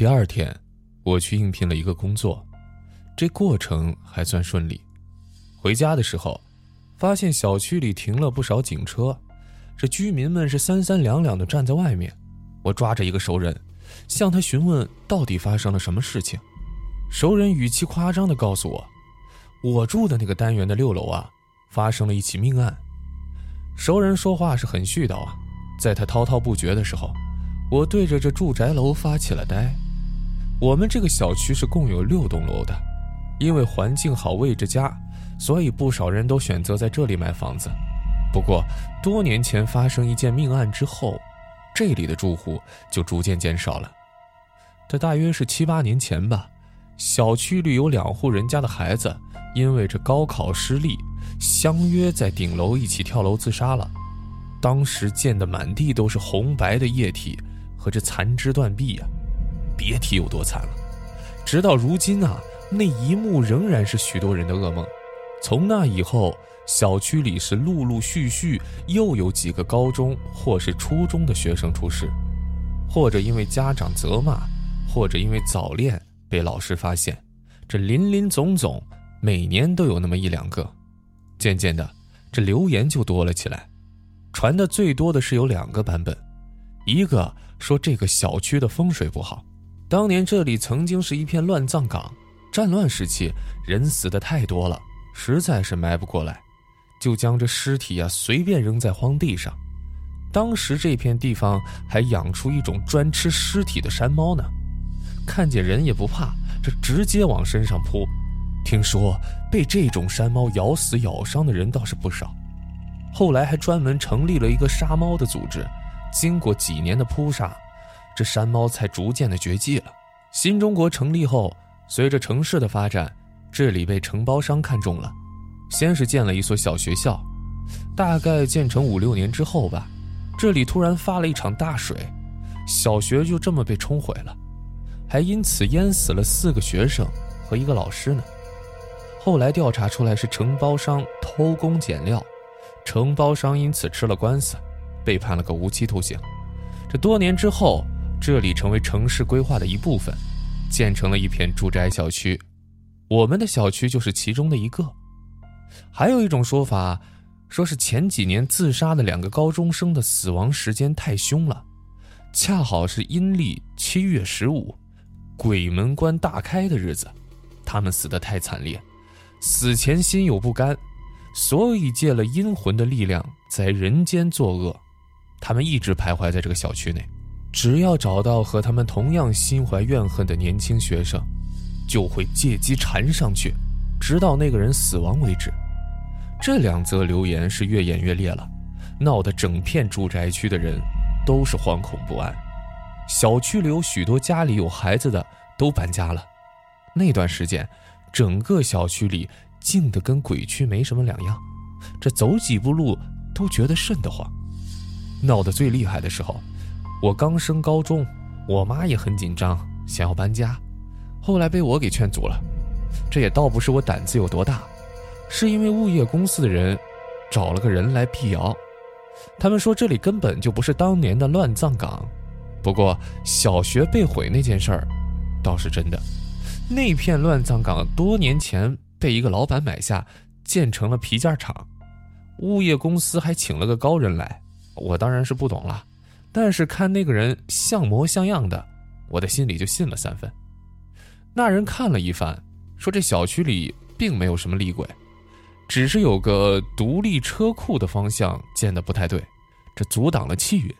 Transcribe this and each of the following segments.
第二天，我去应聘了一个工作，这过程还算顺利。回家的时候，发现小区里停了不少警车，这居民们是三三两两的站在外面。我抓着一个熟人，向他询问到底发生了什么事情。熟人语气夸张的告诉我，我住的那个单元的六楼啊，发生了一起命案。熟人说话是很絮叨啊，在他滔滔不绝的时候，我对着这住宅楼发起了呆。我们这个小区是共有六栋楼的，因为环境好、位置佳，所以不少人都选择在这里买房子。不过，多年前发生一件命案之后，这里的住户就逐渐减少了。这大约是七八年前吧，小区里有两户人家的孩子因为这高考失利，相约在顶楼一起跳楼自杀了。当时溅得满地都是红白的液体和这残肢断臂呀。别提有多惨了，直到如今啊，那一幕仍然是许多人的噩梦。从那以后，小区里是陆陆续续又有几个高中或是初中的学生出事，或者因为家长责骂，或者因为早恋被老师发现，这林林总总，每年都有那么一两个。渐渐的，这流言就多了起来，传的最多的是有两个版本，一个说这个小区的风水不好。当年这里曾经是一片乱葬岗，战乱时期人死的太多了，实在是埋不过来，就将这尸体啊随便扔在荒地上。当时这片地方还养出一种专吃尸体的山猫呢，看见人也不怕，这直接往身上扑。听说被这种山猫咬死、咬伤的人倒是不少，后来还专门成立了一个杀猫的组织。经过几年的扑杀。这山猫才逐渐的绝迹了。新中国成立后，随着城市的发展，这里被承包商看中了，先是建了一所小学校，大概建成五六年之后吧，这里突然发了一场大水，小学就这么被冲毁了，还因此淹死了四个学生和一个老师呢。后来调查出来是承包商偷工减料，承包商因此吃了官司，被判了个无期徒刑。这多年之后。这里成为城市规划的一部分，建成了一片住宅小区，我们的小区就是其中的一个。还有一种说法，说是前几年自杀的两个高中生的死亡时间太凶了，恰好是阴历七月十五，鬼门关大开的日子，他们死得太惨烈，死前心有不甘，所以借了阴魂的力量在人间作恶，他们一直徘徊在这个小区内。只要找到和他们同样心怀怨恨的年轻学生，就会借机缠上去，直到那个人死亡为止。这两则流言是越演越烈了，闹得整片住宅区的人都是惶恐不安。小区里有许多家里有孩子的都搬家了。那段时间，整个小区里静得跟鬼区没什么两样，这走几步路都觉得瘆得慌。闹得最厉害的时候。我刚升高中，我妈也很紧张，想要搬家，后来被我给劝阻了。这也倒不是我胆子有多大，是因为物业公司的人找了个人来辟谣，他们说这里根本就不是当年的乱葬岗。不过小学被毁那件事儿倒是真的，那片乱葬岗多年前被一个老板买下，建成了皮件厂，物业公司还请了个高人来，我当然是不懂了。但是看那个人像模像样的，我的心里就信了三分。那人看了一番，说这小区里并没有什么厉鬼，只是有个独立车库的方向建的不太对，这阻挡了气运，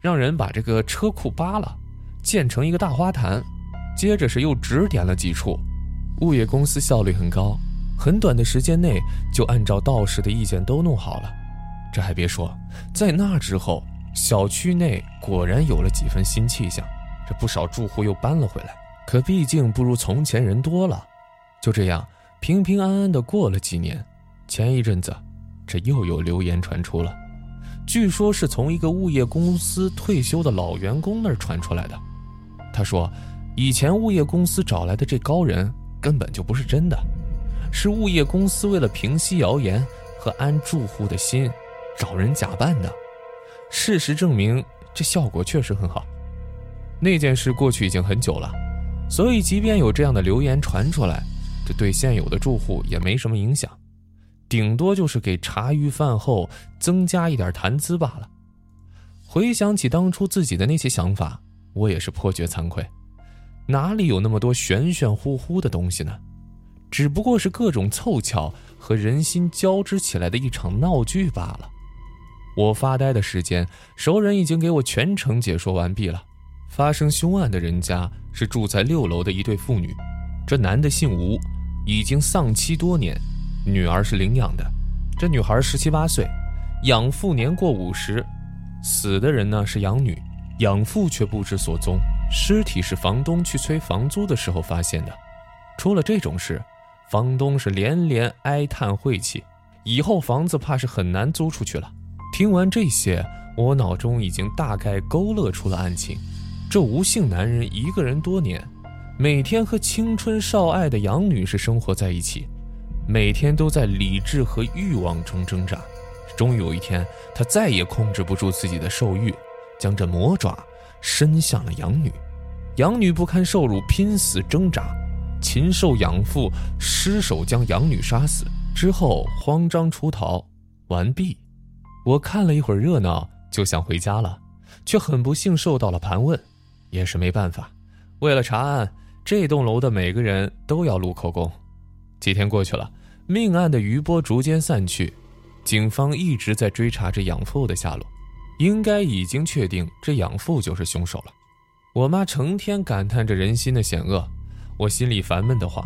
让人把这个车库扒了，建成一个大花坛。接着是又指点了几处，物业公司效率很高，很短的时间内就按照道士的意见都弄好了。这还别说，在那之后。小区内果然有了几分新气象，这不少住户又搬了回来。可毕竟不如从前人多了，就这样平平安安的过了几年。前一阵子，这又有流言传出了，据说是从一个物业公司退休的老员工那儿传出来的。他说，以前物业公司找来的这高人根本就不是真的，是物业公司为了平息谣言和安住户的心，找人假扮的。事实证明，这效果确实很好。那件事过去已经很久了，所以即便有这样的流言传出来，这对现有的住户也没什么影响，顶多就是给茶余饭后增加一点谈资罢了。回想起当初自己的那些想法，我也是颇觉惭愧，哪里有那么多玄玄乎乎的东西呢？只不过是各种凑巧和人心交织起来的一场闹剧罢了。我发呆的时间，熟人已经给我全程解说完毕了。发生凶案的人家是住在六楼的一对父女，这男的姓吴，已经丧妻多年，女儿是领养的。这女孩十七八岁，养父年过五十，死的人呢是养女，养父却不知所踪，尸体是房东去催房租的时候发现的。出了这种事，房东是连连哀叹晦气，以后房子怕是很难租出去了。听完这些，我脑中已经大概勾勒出了案情。这吴姓男人一个人多年，每天和青春少爱的杨女士生活在一起，每天都在理智和欲望中挣扎。终于有一天，他再也控制不住自己的兽欲，将这魔爪伸向了杨女。杨女不堪受辱，拼死挣扎，禽兽养父失手将杨女杀死之后，慌张出逃。完毕。我看了一会儿热闹，就想回家了，却很不幸受到了盘问。也是没办法，为了查案，这栋楼的每个人都要录口供。几天过去了，命案的余波逐渐散去，警方一直在追查着养父的下落，应该已经确定这养父就是凶手了。我妈成天感叹着人心的险恶，我心里烦闷的慌，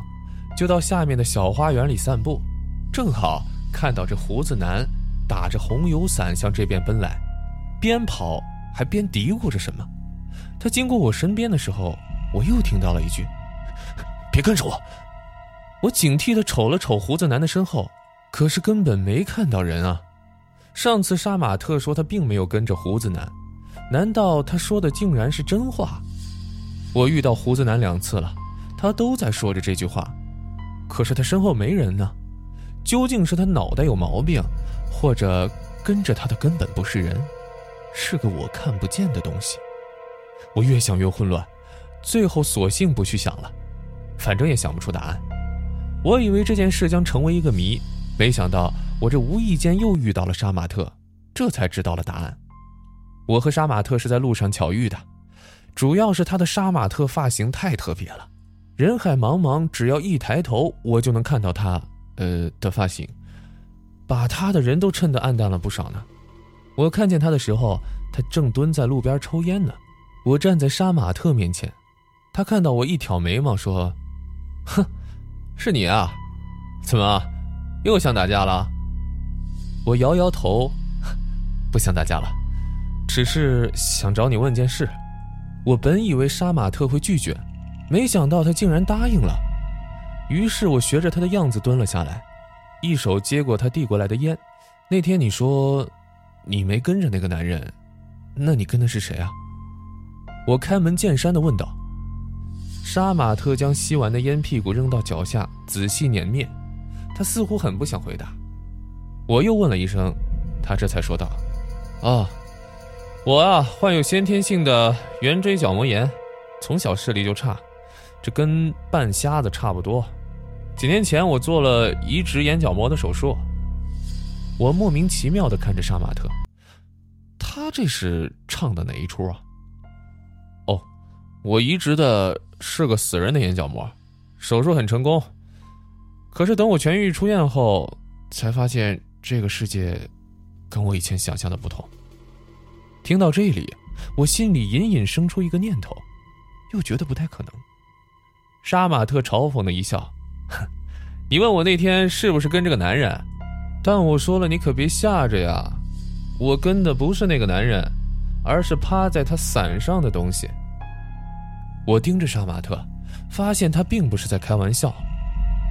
就到下面的小花园里散步，正好看到这胡子男打着红油伞向这边奔来，边跑还边嘀咕着什么。他经过我身边的时候，我又听到了一句：“别跟着我。”我警惕地瞅了瞅胡子男的身后，可是根本没看到人啊。上次杀马特说他并没有跟着胡子男，难道他说的竟然是真话？我遇到胡子男两次了，他都在说着这句话，可是他身后没人呢。究竟是他脑袋有毛病，或者跟着他的根本不是人，是个我看不见的东西？我越想越混乱，最后索性不去想了，反正也想不出答案。我以为这件事将成为一个谜，没想到我这无意间又遇到了杀马特，这才知道了答案。我和杀马特是在路上巧遇的，主要是他的杀马特发型太特别了，人海茫茫，只要一抬头，我就能看到他，呃的发型，把他的人都衬得暗淡了不少呢。我看见他的时候，他正蹲在路边抽烟呢。我站在杀马特面前，他看到我一挑眉毛说：“哼，是你啊？怎么又想打架了？”我摇摇头，不想打架了，只是想找你问件事。我本以为杀马特会拒绝，没想到他竟然答应了。于是我学着他的样子蹲了下来，一手接过他递过来的烟。那天你说你没跟着那个男人，那你跟的是谁啊？我开门见山地问道：“杀马特将吸完的烟屁股扔到脚下，仔细碾灭。他似乎很不想回答。我又问了一声，他这才说道：‘啊，我啊，患有先天性的圆锥角膜炎，从小视力就差，这跟半瞎子差不多。几年前我做了移植眼角膜的手术。’我莫名其妙地看着杀马特，他这是唱的哪一出啊？”哦我移植的是个死人的眼角膜，手术很成功。可是等我痊愈出院后，才发现这个世界跟我以前想象的不同。听到这里，我心里隐隐生出一个念头，又觉得不太可能。杀马特嘲讽的一笑：“，你问我那天是不是跟这个男人？但我说了，你可别吓着呀。我跟的不是那个男人，而是趴在他伞上的东西。”我盯着杀马特，发现他并不是在开玩笑，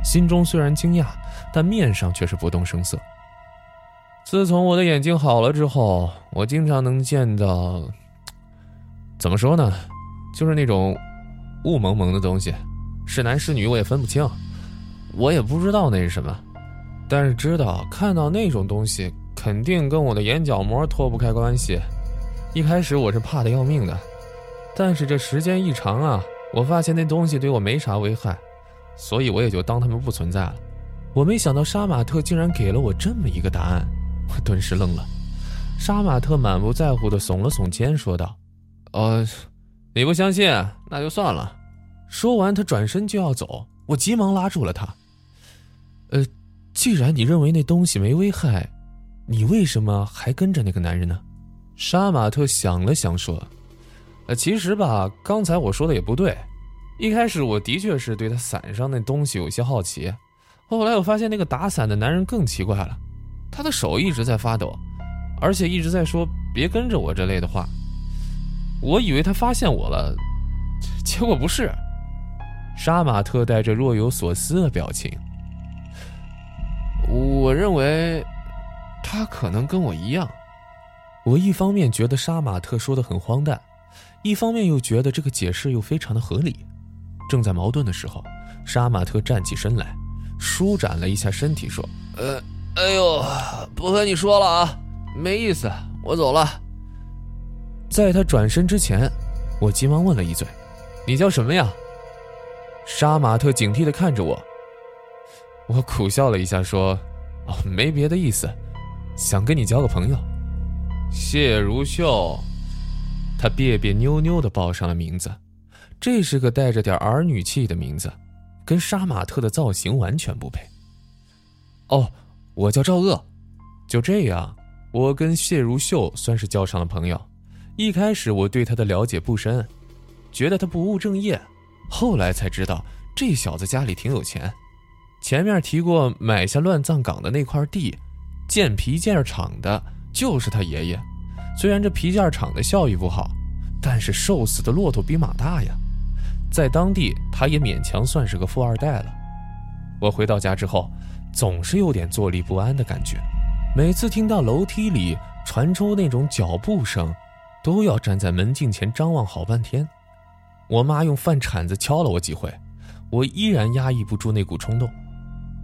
心中虽然惊讶，但面上却是不动声色。自从我的眼睛好了之后，我经常能见到，怎么说呢，就是那种雾蒙蒙的东西，是男是女我也分不清，我也不知道那是什么，但是知道看到那种东西肯定跟我的眼角膜脱不开关系。一开始我是怕的要命的。但是这时间一长啊，我发现那东西对我没啥危害，所以我也就当他们不存在了。我没想到杀马特竟然给了我这么一个答案，我顿时愣了。杀马特满不在乎地耸了耸肩，说道：“呃，你不相信，那就算了。”说完，他转身就要走，我急忙拉住了他。“呃，既然你认为那东西没危害，你为什么还跟着那个男人呢？”杀马特想了想，说：“呃，其实吧，刚才我说的也不对。一开始我的确是对他伞上那东西有些好奇，后来我发现那个打伞的男人更奇怪了，他的手一直在发抖。”而且一直在说“别跟着我”这类的话，我以为他发现我了，结果不是。杀马特带着若有所思的表情。我认为，他可能跟我一样。我一方面觉得杀马特说的很荒诞，一方面又觉得这个解释又非常的合理。正在矛盾的时候，杀马特站起身来，舒展了一下身体，说：“呃，哎呦，不和你说了啊。”没意思，我走了。在他转身之前，我急忙问了一嘴：“你叫什么呀？”杀马特警惕的看着我。我苦笑了一下，说：“哦，没别的意思，想跟你交个朋友。”谢如秀，他别别扭扭的报上了名字，这是个带着点儿女气的名字，跟杀马特的造型完全不配。哦，我叫赵鄂，就这样。我跟谢如秀算是交上了朋友。一开始我对他的了解不深，觉得他不务正业。后来才知道，这小子家里挺有钱。前面提过买下乱葬岗的那块地，建皮件厂的就是他爷爷。虽然这皮件厂的效益不好，但是瘦死的骆驼比马大呀。在当地，他也勉强算是个富二代了。我回到家之后，总是有点坐立不安的感觉。每次听到楼梯里传出那种脚步声，都要站在门镜前张望好半天。我妈用饭铲子敲了我几回，我依然压抑不住那股冲动。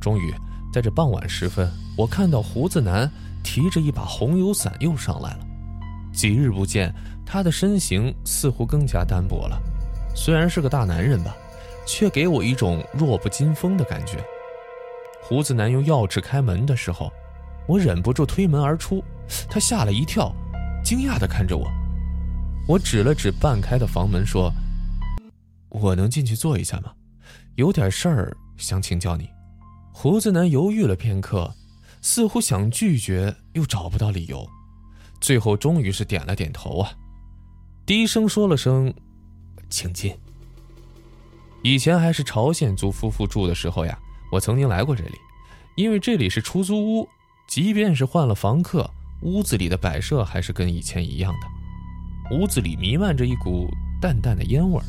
终于，在这傍晚时分，我看到胡子男提着一把红油伞又上来了。几日不见，他的身形似乎更加单薄了。虽然是个大男人吧，却给我一种弱不禁风的感觉。胡子男用钥匙开门的时候。我忍不住推门而出，他吓了一跳，惊讶地看着我。我指了指半开的房门，说：“我能进去坐一下吗？有点事儿想请教你。”胡子男犹豫了片刻，似乎想拒绝，又找不到理由，最后终于是点了点头啊，低声说了声：“请进。”以前还是朝鲜族夫妇住的时候呀，我曾经来过这里，因为这里是出租屋。即便是换了房客，屋子里的摆设还是跟以前一样的。屋子里弥漫着一股淡淡的烟味儿，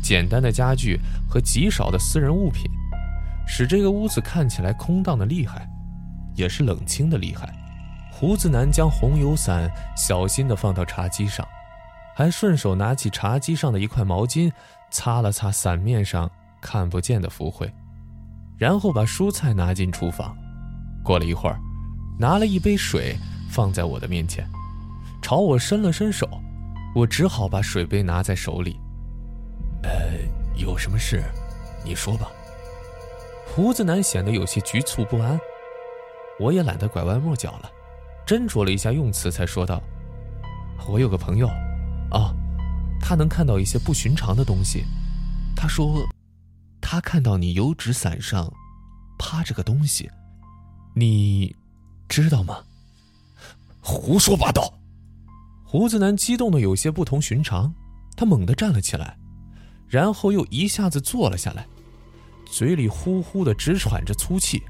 简单的家具和极少的私人物品，使这个屋子看起来空荡的厉害，也是冷清的厉害。胡子男将红油伞小心地放到茶几上，还顺手拿起茶几上的一块毛巾，擦了擦伞面上看不见的浮灰，然后把蔬菜拿进厨房。过了一会儿。拿了一杯水放在我的面前，朝我伸了伸手，我只好把水杯拿在手里。呃，有什么事，你说吧。胡子男显得有些局促不安，我也懒得拐弯抹角了，斟酌了一下用词，才说道：“我有个朋友，啊，他能看到一些不寻常的东西。他说，他看到你油纸伞上趴着个东西，你。”知道吗？胡说八道！胡子男激动的有些不同寻常，他猛地站了起来，然后又一下子坐了下来，嘴里呼呼的直喘着粗气。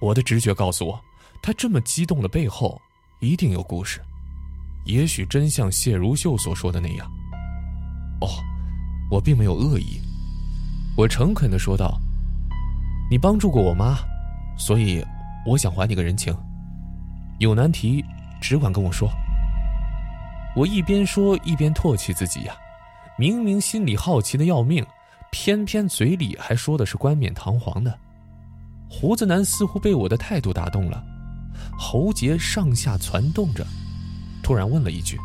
我的直觉告诉我，他这么激动的背后一定有故事，也许真像谢如秀所说的那样。哦，我并没有恶意，我诚恳的说道：“你帮助过我妈，所以。”我想还你个人情，有难题只管跟我说。我一边说一边唾弃自己呀，明明心里好奇的要命，偏偏嘴里还说的是冠冕堂皇的。胡子男似乎被我的态度打动了，喉结上下攒动着，突然问了一句：“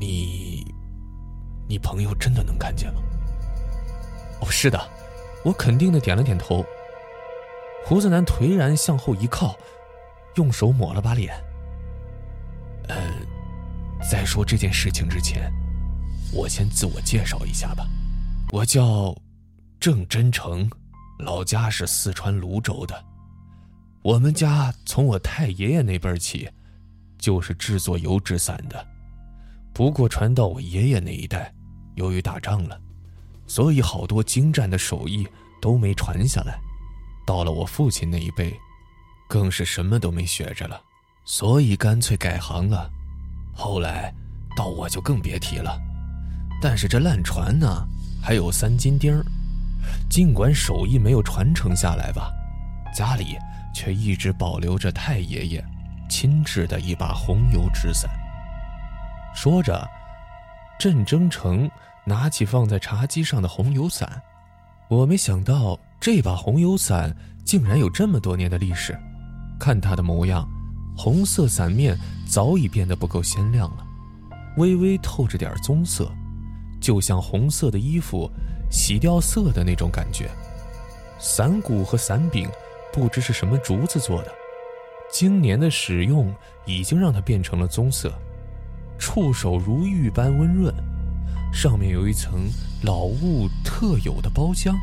你，你朋友真的能看见吗？哦，是的，我肯定的点了点头。胡子男颓然向后一靠，用手抹了把脸。呃，在说这件事情之前，我先自我介绍一下吧。我叫郑真诚，老家是四川泸州的。我们家从我太爷爷那辈起，就是制作油纸伞的。不过传到我爷爷那一代，由于打仗了，所以好多精湛的手艺都没传下来。到了我父亲那一辈，更是什么都没学着了，所以干脆改行了。后来到我就更别提了。但是这烂船呢，还有三金钉儿尽管手艺没有传承下来吧，家里。却一直保留着太爷爷亲制的一把红油纸伞。说着，郑征成拿起放在茶几上的红油伞。我没想到这把红油伞竟然有这么多年的历史。看它的模样，红色伞面早已变得不够鲜亮了，微微透着点棕色，就像红色的衣服洗掉色的那种感觉。伞骨和伞柄。不知是什么竹子做的，经年的使用已经让它变成了棕色，触手如玉般温润，上面有一层老物特有的包浆。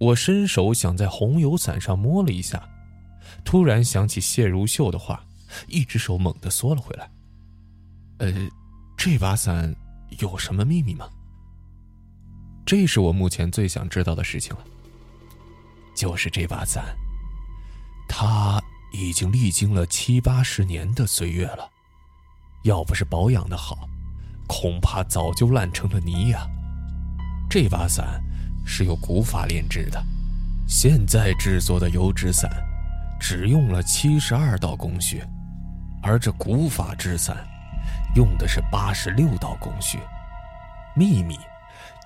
我伸手想在红油伞上摸了一下，突然想起谢如秀的话，一只手猛地缩了回来。呃，这把伞有什么秘密吗？这是我目前最想知道的事情了。就是这把伞。它已经历经了七八十年的岁月了，要不是保养的好，恐怕早就烂成了泥呀。这把伞是由古法炼制的，现在制作的油纸伞只用了七十二道工序，而这古法制伞用的是八十六道工序。秘密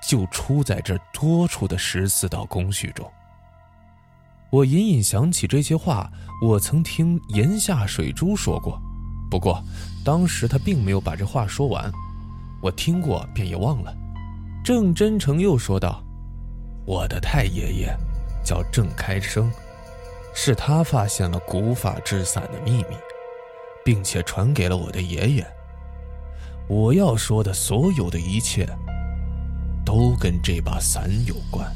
就出在这多出的十四道工序中。我隐隐想起这些话，我曾听岩下水珠说过，不过当时他并没有把这话说完，我听过便也忘了。郑真诚又说道：“我的太爷爷叫郑开生，是他发现了古法制伞的秘密，并且传给了我的爷爷。我要说的所有的一切，都跟这把伞有关。”